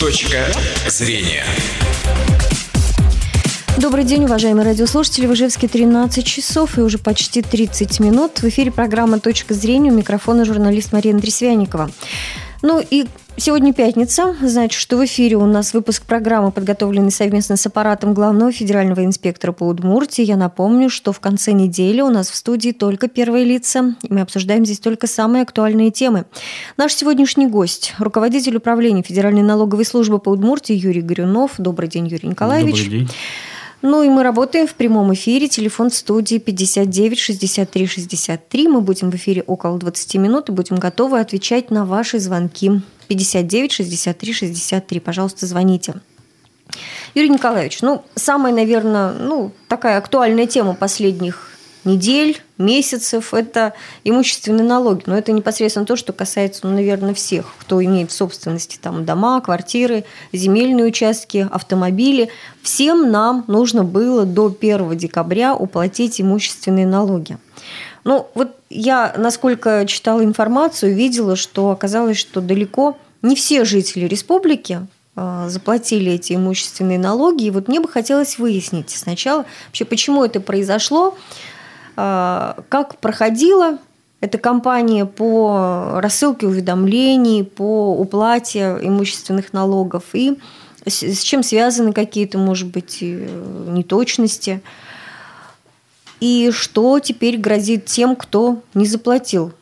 Точка зрения. Добрый день, уважаемые радиослушатели. В Ижевске 13 часов и уже почти 30 минут. В эфире программа «Точка зрения». У микрофона журналист Мария Андресвяникова. Ну и сегодня пятница, значит, что в эфире у нас выпуск программы, подготовленный совместно с аппаратом главного федерального инспектора по Удмуртии. Я напомню, что в конце недели у нас в студии только первые лица, и мы обсуждаем здесь только самые актуальные темы. Наш сегодняшний гость – руководитель управления Федеральной налоговой службы по Удмуртии Юрий Горюнов. Добрый день, Юрий Николаевич. Добрый день. Ну и мы работаем в прямом эфире. Телефон в студии 59 63 63. Мы будем в эфире около 20 минут и будем готовы отвечать на ваши звонки. 59 63 63. Пожалуйста, звоните. Юрий Николаевич, ну, самая, наверное, ну, такая актуальная тема последних недель, месяцев – это имущественные налоги. Но это непосредственно то, что касается, ну, наверное, всех, кто имеет в собственности там дома, квартиры, земельные участки, автомобили. Всем нам нужно было до 1 декабря уплатить имущественные налоги. Ну, вот я, насколько читала информацию, видела, что оказалось, что далеко не все жители республики а, заплатили эти имущественные налоги. И вот мне бы хотелось выяснить сначала вообще, почему это произошло, а, как проходила эта кампания по рассылке уведомлений, по уплате имущественных налогов и с чем связаны какие-то, может быть, неточности. И что теперь грозит тем, кто не заплатил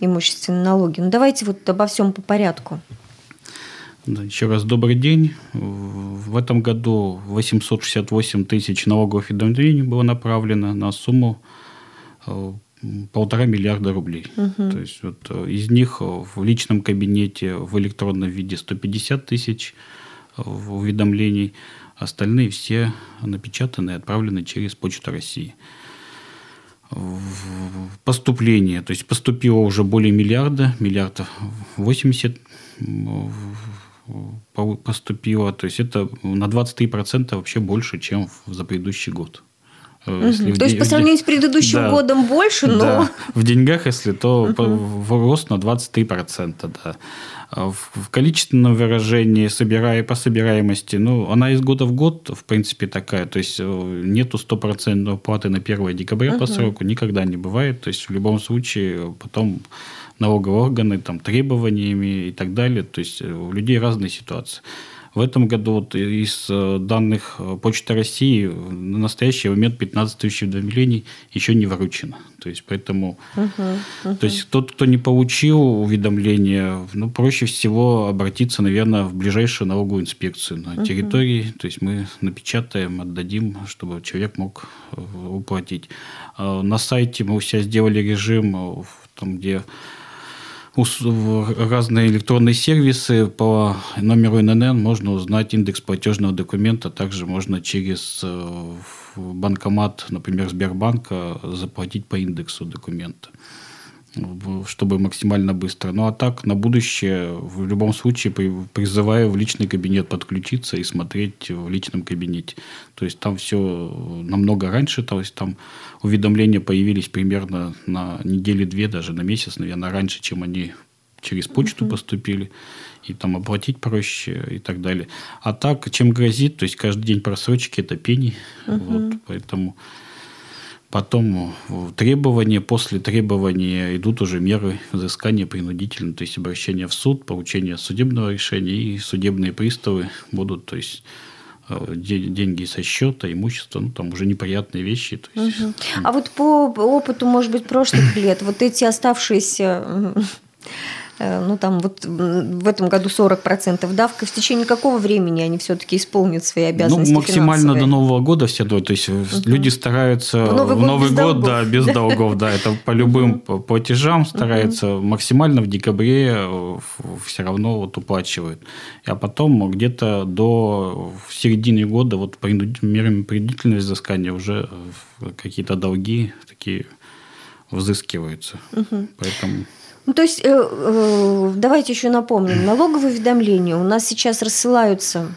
имущественные налоги? Ну, давайте вот обо всем по порядку. Еще раз добрый день. В этом году 868 тысяч налоговых уведомлений было направлено на сумму Э, полтора миллиарда рублей. Угу. То есть вот э, из них в личном кабинете в электронном виде 150 тысяч э, уведомлений, остальные все напечатаны и отправлены через Почту России. Поступление, то есть поступило уже более миллиарда, миллиардов 80 поступило, то есть это на 23% вообще больше, чем за предыдущий год. Угу. То есть по сравнению с предыдущим да, годом больше, но... Да. В деньгах, если, то угу. рост на 23%. Да. А в количественном выражении собирая, по собираемости, ну, она из года в год, в принципе, такая. То есть, э, нету стопроцентной уплаты на 1 декабря угу. по сроку, никогда не бывает. То есть, в любом случае, потом налоговые органы там, требованиями и так далее. То есть, э, у людей разные ситуации. В этом году вот из э, данных э, Почты России на настоящий момент 15 тысяч уведомлений еще не выручено. То есть, поэтому, uh-huh, uh-huh. то есть, тот, кто не получил уведомление, ну, проще всего обратиться, наверное, в ближайшую налоговую инспекцию на uh-huh. территории. То есть, мы напечатаем, отдадим, чтобы человек мог э, уплатить. На сайте мы у себя сделали режим, там, где разные электронные сервисы по номеру ННН можно узнать индекс платежного документа. Также можно через э, банкомат, например, Сбербанка, заплатить по индексу документа чтобы максимально быстро. Ну а так, на будущее, в любом случае, призываю в личный кабинет подключиться и смотреть в личном кабинете. То есть там все намного раньше, то есть там уведомления появились примерно на недели-две, даже на месяц, наверное, раньше, чем они через почту uh-huh. поступили, и там оплатить проще и так далее. А так, чем грозит, то есть каждый день просрочки это пени, uh-huh. вот, поэтому Потом э, требования, после требования идут уже меры взыскания принудительно, то есть обращение в суд, получение судебного решения и судебные приставы будут, то есть э, деньги со счета, имущество, ну там уже неприятные вещи. То есть, угу. А вот по опыту, может быть, прошлых лет, вот эти оставшиеся ну там вот в этом году 40% давка, в течение какого времени они все-таки исполнят свои ну, обязанности Ну, максимально финансовые? до Нового года все, то есть угу. люди стараются в Новый год, Новый без год да, без долгов, да, это по любым платежам стараются максимально в декабре э, все равно вот уплачивают. А потом где-то до середины года вот мерами принудительного взыскания уже э, какие-то долги такие взыскиваются. Угу. Поэтому... Ну, то есть, э, э, давайте еще напомним, налоговые уведомления у нас сейчас рассылаются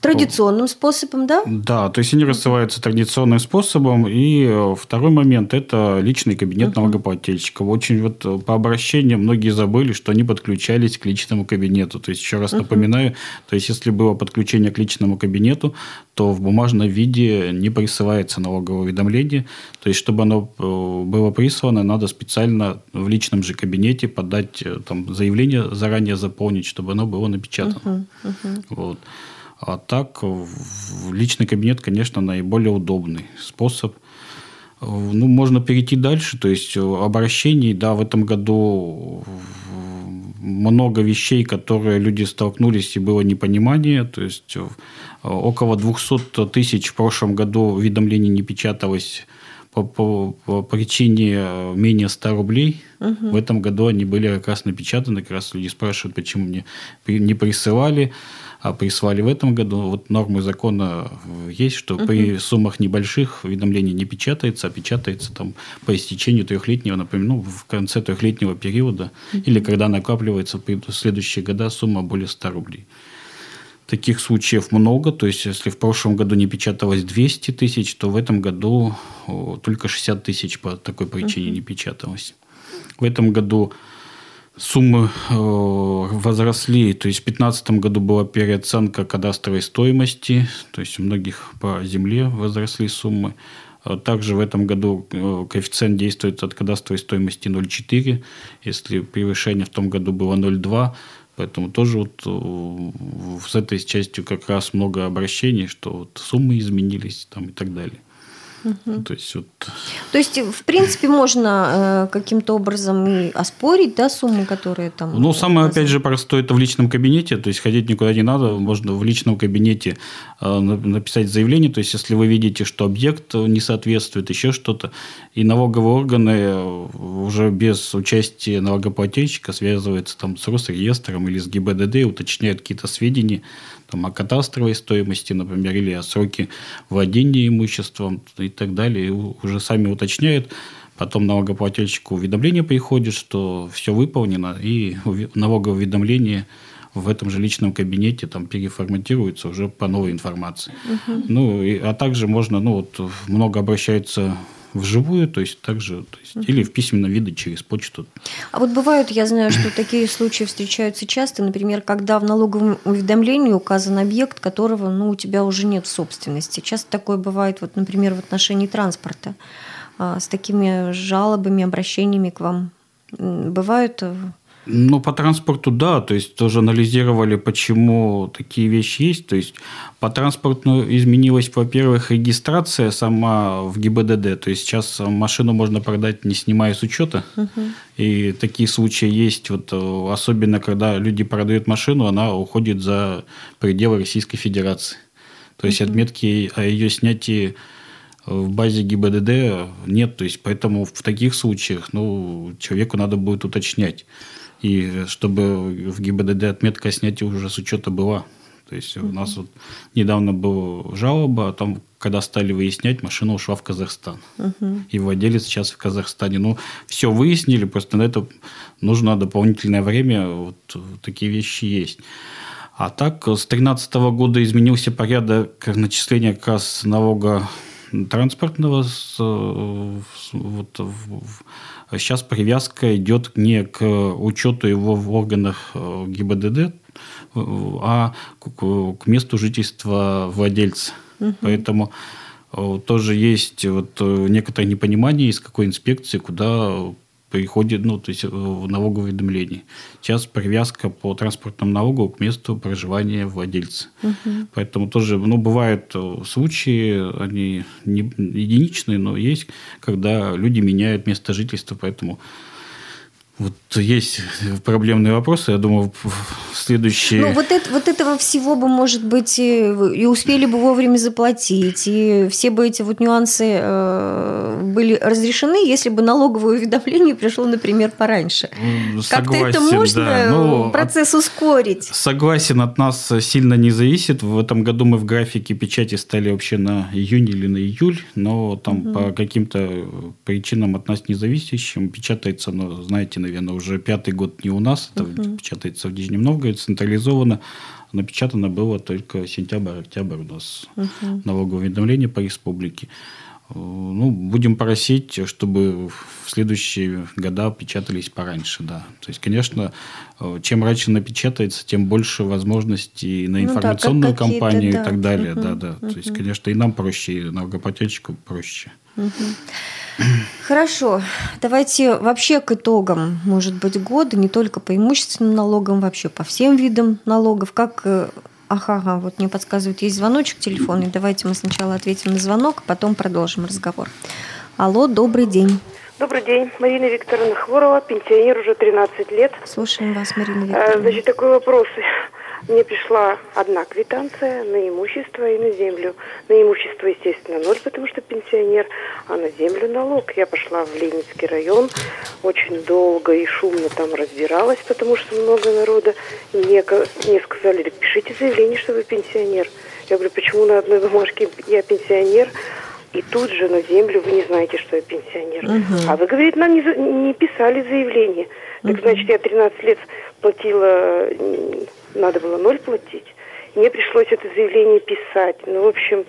Традиционным способом, да? Да, то есть они рассылаются традиционным способом. И э, второй момент – это личный кабинет uh-huh. налогоплательщика. Очень вот э, по обращениям многие забыли, что они подключались к личному кабинету. То есть, еще раз uh-huh. напоминаю, то есть, если было подключение к личному кабинету, то в бумажном виде не присылается налоговое уведомление. То есть, чтобы оно э, было прислано, надо специально в личном же кабинете подать там, заявление, заранее заполнить, чтобы оно было напечатано. Uh-huh. Uh-huh. Вот. А так, личный кабинет, конечно, наиболее удобный способ. Ну, можно перейти дальше, то есть обращений, да, в этом году много вещей, которые люди столкнулись, и было непонимание. То есть около 200 тысяч в прошлом году уведомлений не печаталось по, по, по причине менее 100 рублей. Угу. В этом году они были как раз напечатаны. Как раз люди спрашивают, почему мне не присылали а прислали в этом году. Вот нормы закона есть, что угу. при суммах небольших уведомление не печатается, а печатается там по истечению трехлетнего, например, ну, в конце трехлетнего периода, угу. или когда накапливается в следующие года сумма более 100 рублей. Таких случаев много, то есть если в прошлом году не печаталось 200 тысяч, то в этом году только 60 тысяч по такой причине не печаталось. В этом году суммы возросли. То есть в 2015 году была переоценка кадастровой стоимости, то есть у многих по земле возросли суммы. А также в этом году коэффициент действует от кадастровой стоимости 0,4, если превышение в том году было 0,2, Поэтому тоже вот э, с этой частью как раз много обращений, что вот суммы изменились там и так далее. Угу. То есть, вот... То есть, в принципе, можно э, каким-то образом и оспорить, да, суммы, которые там... Ну, самое, опять же, простое, это в личном кабинете, то есть, ходить никуда не надо, можно в личном кабинете э, написать заявление, то есть, если вы видите, что объект не соответствует, еще что-то, и налоговые органы э, уже без участия налогоплательщика связываются там с Росреестром или с ГИБДД, уточняют какие-то сведения, там, о кадастровой стоимости, например, или о сроке владения имуществом и так далее, и уже сами уточняют. Потом налогоплательщику уведомление приходит, что все выполнено, и налоговое уведомление в этом же личном кабинете там переформатируется уже по новой информации. Угу. Ну, и, а также можно, ну, вот много обращаются вживую, то есть также, то есть, или в письменном виде через почту. А вот бывают, я знаю, что такие случаи встречаются часто, например, когда в налоговом уведомлении указан объект, которого ну, у тебя уже нет в собственности. Часто такое бывает, вот, например, в отношении транспорта. А, с такими жалобами, обращениями к вам бывают э, ну, по транспорту, да, то есть тоже анализировали, почему такие вещи есть. То есть по транспорту изменилась, во-первых, регистрация сама в ГИБДД. То есть сейчас машину можно продать, не снимая с учета. Угу. И такие случаи есть, вот, особенно когда люди продают машину, она уходит за пределы Российской Федерации. То есть угу. отметки о ее снятии в базе ГИБДД нет. То есть поэтому в таких случаях ну, человеку надо будет уточнять. И чтобы в ГИБДД отметка о снятии уже с учета была. То есть у нас вот недавно была жалоба, а там, когда стали выяснять, машина ушла в Казахстан. uh И владелец сейчас в Казахстане. Ну, все выяснили, просто на это нужно дополнительное время. Вот такие вещи есть. А так, с 2013 года изменился порядок начисления как раз налога транспортного с, вот, сейчас привязка идет не к учету его в органах э, ГИБДД, а к месту жительства владельца. Угу. Поэтому э, тоже есть вот э, некоторое непонимание, из какой инспекции куда приходит, ну, то есть в налоговое уведомление. Сейчас привязка по транспортному налогу к месту проживания владельца. Угу. Поэтому тоже, ну, бывают случаи, они не единичные, но есть, когда люди меняют место жительства, поэтому вот есть проблемные вопросы, я думаю, в следующие... Ну, вот, это, вот этого всего бы, может быть, и, и успели бы вовремя заплатить, и все бы эти вот нюансы э, были разрешены, если бы налоговое уведомление пришло, например, пораньше. Как-то это можно да. ну, процесс от, ускорить? Согласен, от нас сильно не зависит. В этом году мы в графике печати стали вообще на июнь или на июль, но там угу. по каким-то причинам от нас не зависящим печатается, но, знаете, на наверное, уже пятый год не у нас, это угу. печатается в Нижнем Новгороде, централизованно. Напечатано было только сентябрь-октябрь у нас угу. налоговое уведомление по республике. Ну, будем просить, чтобы в следующие года печатались пораньше, да. То есть, конечно, чем раньше напечатается, тем больше возможностей на информационную ну, да, кампанию да. и так далее, угу, да, да. Угу. То есть, конечно, и нам проще, и налогоплательщику проще. Угу. Хорошо, давайте вообще к итогам, может быть, года, не только по имущественным налогам, вообще по всем видам налогов, как э, Ага, ага, вот мне подсказывают, есть звоночек телефонный. Давайте мы сначала ответим на звонок, а потом продолжим разговор. Алло, добрый день. Добрый день, Марина Викторовна Хворова, пенсионер уже 13 лет. Слушаем вас, Марина Викторовна. Значит, такой вопрос. Мне пришла одна квитанция на имущество и на землю. На имущество, естественно, ноль, потому что пенсионер, а на землю налог. Я пошла в Ленинский район, очень долго и шумно там разбиралась, потому что много народа. И мне, мне сказали, пишите заявление, что вы пенсионер. Я говорю, почему на одной бумажке я пенсионер, и тут же на землю вы не знаете, что я пенсионер. Угу. А вы, говорит, нам не, не писали заявление. Так угу. значит, я 13 лет платила надо было ноль платить. Мне пришлось это заявление писать. Ну, в общем,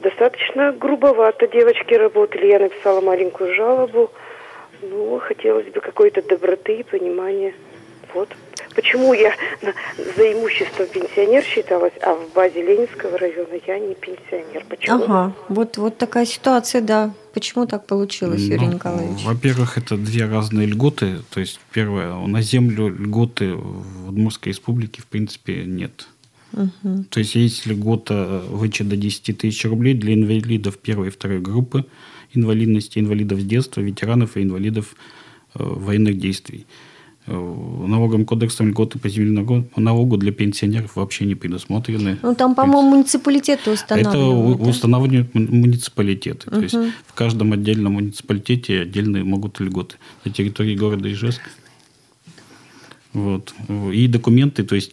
достаточно грубовато девочки работали. Я написала маленькую жалобу. Ну, хотелось бы какой-то доброты и понимания. Вот. Почему я за имущество пенсионер считалась, а в базе Ленинского района я не пенсионер? Почему? Ага, вот, вот такая ситуация, да. Почему так получилось, Юрий ну, Николаевич? Во-первых, это две разные льготы. То есть, первое, на землю льготы в Удмуртской республике, в принципе, нет. Угу. То есть, есть льгота вычет до 10 тысяч рублей для инвалидов первой и второй группы инвалидности, инвалидов с детства, ветеранов и инвалидов э, военных действий. Налоговым кодексом льготы по земельному налогу для пенсионеров вообще не предусмотрены. Ну, там, по-моему, муниципалитеты устанавливают. Это да? устанавливают муниципалитеты. Угу. То есть, в каждом отдельном муниципалитете отдельные могут льготы. На территории города Ижевск. Вот. И документы, то есть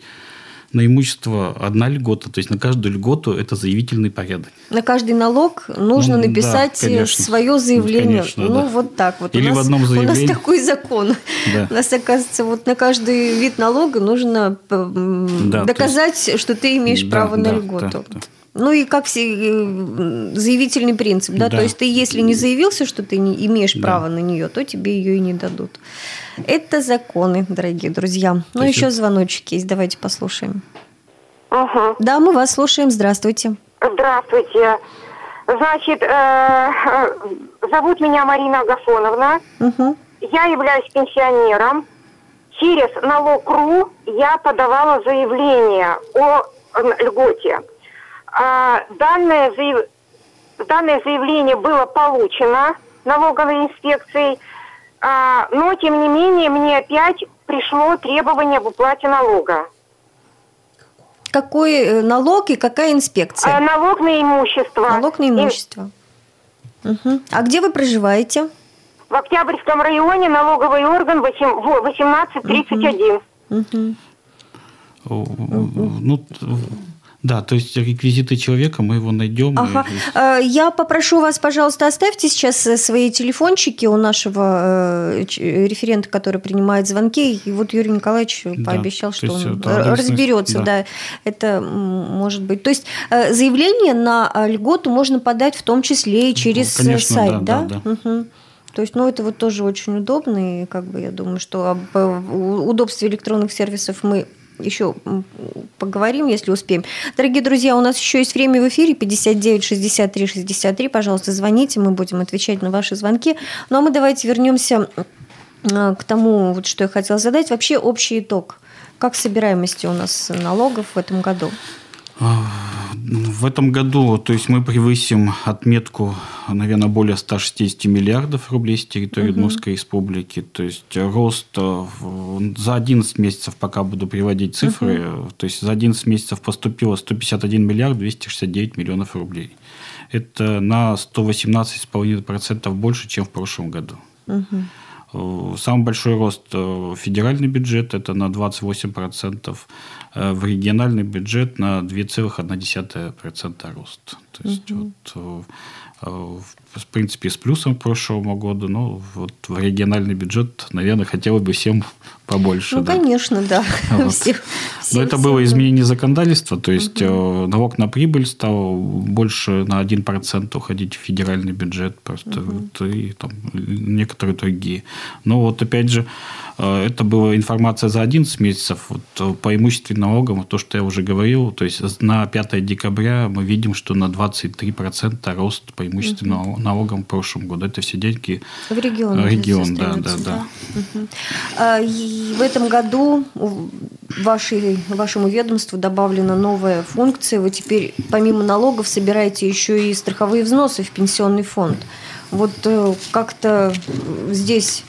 на имущество одна льгота, то есть на каждую льготу это заявительный порядок. На каждый налог нужно ну, написать да, свое заявление. Конечно, ну, да. вот так вот. Или у нас, в одном заявлении. У нас такой закон. Да. У нас, оказывается, вот на каждый вид налога нужно да, доказать, есть... что ты имеешь да, право да, на льготу. Да, да. Ну и как все э, заявительный принцип, да? да, то есть ты если не заявился, что ты не имеешь да. права на нее, то тебе ее и не дадут. Это законы, дорогие друзья. Ну еще это... звоночек есть, давайте послушаем. Угу. Да, мы вас слушаем. Здравствуйте. Здравствуйте. Значит, э, э зовут меня Марина Агафоновна. Угу. Я являюсь пенсионером. Через налог.ру я подавала заявление о льготе. А, данное, заяв... данное заявление было получено налоговой инспекцией, а, но тем не менее мне опять пришло требование об уплате налога. Какой э, налог и какая инспекция? А, налог на имущество. Налог на имущество. И... Угу. А где вы проживаете? В Октябрьском районе налоговый орган 1831. Угу. Угу. Ну, да, то есть реквизиты человека, мы его найдем. Ага. И... Э, я попрошу вас, пожалуйста, оставьте сейчас э, свои телефончики у нашего э, референта, который принимает звонки. И вот Юрий Николаевич да, пообещал, что он разберется. Да. да, это может быть. То есть заявление на льготу можно подать в том числе и через Конечно, сайт, да? да? да. Угу. То есть, ну, это вот тоже очень удобно, и как бы я думаю, что об удобстве электронных сервисов мы еще поговорим, если успеем. Дорогие друзья, у нас еще есть время в эфире 59 63 63. Пожалуйста, звоните, мы будем отвечать на ваши звонки. Ну а мы давайте вернемся э, к тому, вот, что я хотела задать. Вообще общий итог. Как собираемости у нас налогов в этом году? В этом году, то есть мы превысим отметку, наверное, более 160 миллиардов рублей с территории угу. Удмуртской республики. То есть рост э, за 11 месяцев, пока буду приводить цифры, угу. то есть за 11 месяцев поступило 151 миллиард 269 миллионов рублей. Это на 118,5% больше, чем в прошлом году. Угу. Самый большой рост э, федеральный бюджет – это на 28%, э, в региональный бюджет на 2,1% рост. То есть угу. вот в принципе, с плюсом к прошлому году. Но вот в региональный бюджет, наверное, хотелось бы всем побольше. Ну, да. конечно, да. Вот. Всем, Но это было изменение законодательства, то есть угу. налог на прибыль стал больше на 1% уходить в федеральный бюджет, просто угу. вот, и там некоторые другие. Но вот опять же, э, это была информация за 11 месяцев. Вот э, по имущественным налогам, то, что я уже говорил, то есть на 5 декабря мы видим, что на 23% рост по имущественным угу. налогам в прошлом году. Это все деньги в регион. Регион, да, да, да. да. Угу. А, в этом году вашему ведомству добавлена новая функция. Вы теперь помимо налогов собираете еще и страховые взносы в пенсионный фонд. Вот э, как-то здесь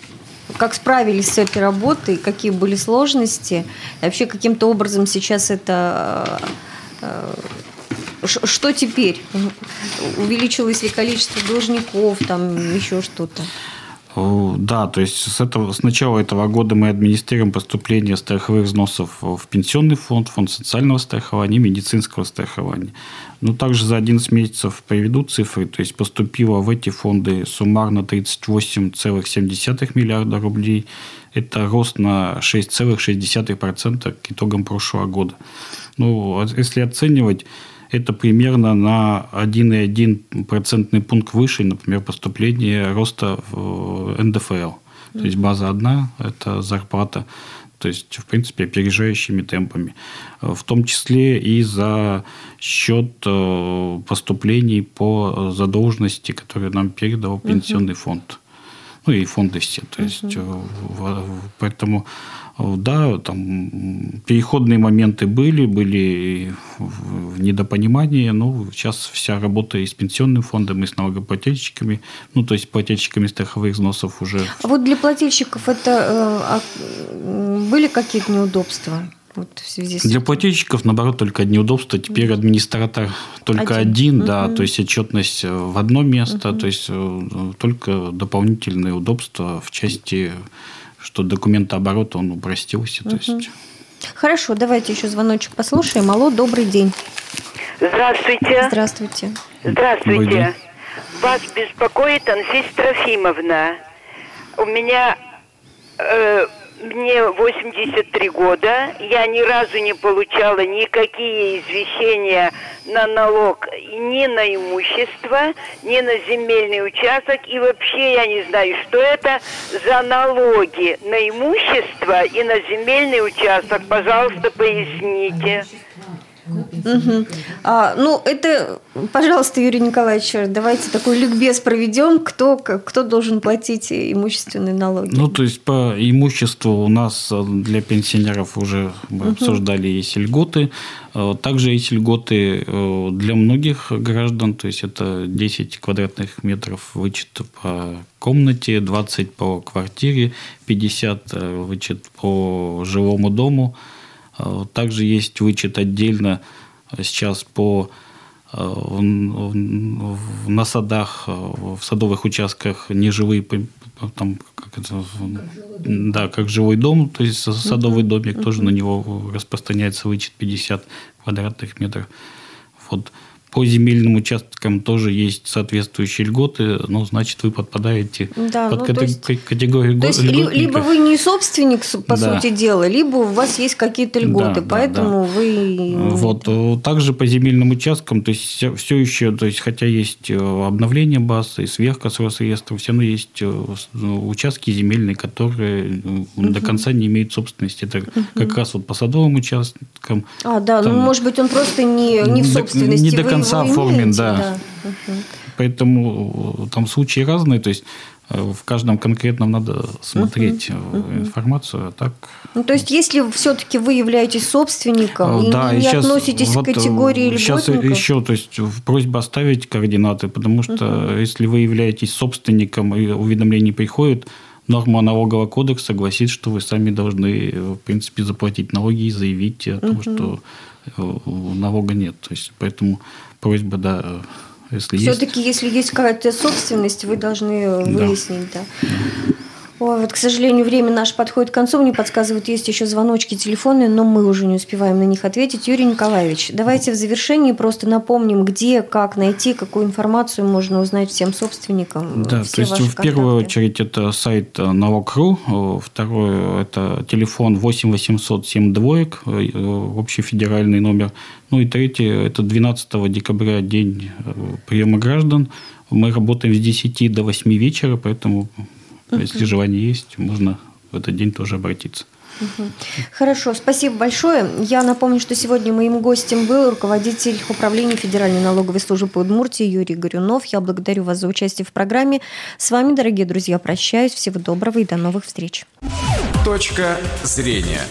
как справились с этой работой, какие были сложности, и вообще каким-то образом сейчас это э, что теперь? Увеличилось ли количество должников, там еще что-то? Да, то есть с, этого, с начала этого года мы администрируем поступление страховых взносов в пенсионный фонд, фонд социального страхования, медицинского страхования. Но также за 11 месяцев приведу цифры, то есть поступило в эти фонды суммарно 38,7 миллиарда рублей. Это рост на 6,6% к итогам прошлого года. Ну, если оценивать это примерно на 1,1 процентный пункт выше, например, поступление роста в НДФЛ. То есть база одна – это зарплата, то есть, в принципе, опережающими темпами. В том числе и за счет э, поступлений по задолженности, которые нам передал пенсионный фонд. Ну и фонды все. То есть, угу. поэтому да, там переходные моменты были, были недопонимания, но сейчас вся работа и с пенсионным фондом, и с налогоплательщиками, ну, то есть плательщиками страховых взносов уже. А вот для плательщиков это э, а, были какие-то неудобства? Вот в связи с... Для плательщиков, наоборот, только неудобства. Теперь администратор только один, один да, угу. то есть отчетность в одно место, угу. то есть э, только дополнительные удобства в части что документооборот, он упростился. Угу. То есть... Хорошо, давайте еще звоночек послушаем. Алло, добрый день. Здравствуйте. Здравствуйте. Здравствуйте. Вас беспокоит Анфиса Трофимовна. У меня э, мне 83 года, я ни разу не получала никакие извещения на налог ни на имущество, ни на земельный участок, и вообще я не знаю, что это за налоги на имущество и на земельный участок. Пожалуйста, поясните. Угу. А, ну, это, пожалуйста, Юрий Николаевич, давайте такой ликбез проведем, кто, кто должен платить имущественные налоги. Ну, то есть по имуществу у нас для пенсионеров уже мы угу. обсуждали есть льготы. А, также есть льготы э, для многих граждан, то есть это 10 квадратных метров вычет по комнате, 20 по квартире, 50 э, вычет по жилому дому – Э, также есть вычет отдельно сейчас по э, на садах, в садовых участках неживые там, как это, да, как живой дом, то есть садовый домик, тоже на него распространяется вычет 50 квадратных метров. Вот. По земельным участкам тоже есть соответствующие льготы, но значит вы подпадаете да, под ну, катег... есть, категорию То есть либо вы не собственник, по да. сути дела, либо у вас есть какие-то льготы, да, поэтому да, да. вы... Вот. Э, также по земельным участкам, то есть все еще, то есть хотя есть э, обновление базы, сверка с Росреестром, все равно есть э, участки земельные, которые угу. до конца не имеют собственности. Это угу. как раз вот по садовым участкам. А, да, ну, там, ну может быть он просто не, не в собственности. Не до конца конца оформлен, да. да. Поэтому э, там случаи разные, то есть э, в каждом конкретном надо смотреть uh-huh. информацию, а так. Ну, то есть, если все-таки вы являетесь собственником да, и не сейчас, относитесь вот к категории сейчас льготников? еще, то есть просьба оставить координаты, потому что uh-huh. если вы являетесь собственником и уведомление приходит, норма налогового кодекса гласит, что вы сами должны, в принципе, заплатить налоги и заявить о том, uh-huh. что налога нет. То есть, поэтому просьба, да, если Все-таки, есть... если есть какая-то собственность, вы должны выяснить, да. да. Ой, вот, к сожалению, время наше подходит к концу. Мне подсказывают, есть еще звоночки телефонные, но мы уже не успеваем на них ответить. Юрий Николаевич, давайте в завершении просто напомним, где, как найти, какую информацию можно узнать всем собственникам. Да, то есть в контакты. первую очередь это сайт налог.ру, второе это телефон 8 800 7 двоек, э, общий федеральный номер. Ну и третье это 12 декабря, день э, приема граждан. Мы работаем с 10 до 8 вечера, поэтому Uh-huh. Если желание есть, можно в этот день тоже обратиться. Хорошо, спасибо большое. Я напомню, что сегодня моим гостем был руководитель управления Федеральной налоговой службы по Удмуртии Юрий Горюнов. Я благодарю вас за участие в программе. С вами, дорогие друзья, прощаюсь. Всего доброго и до новых встреч. Точка зрения.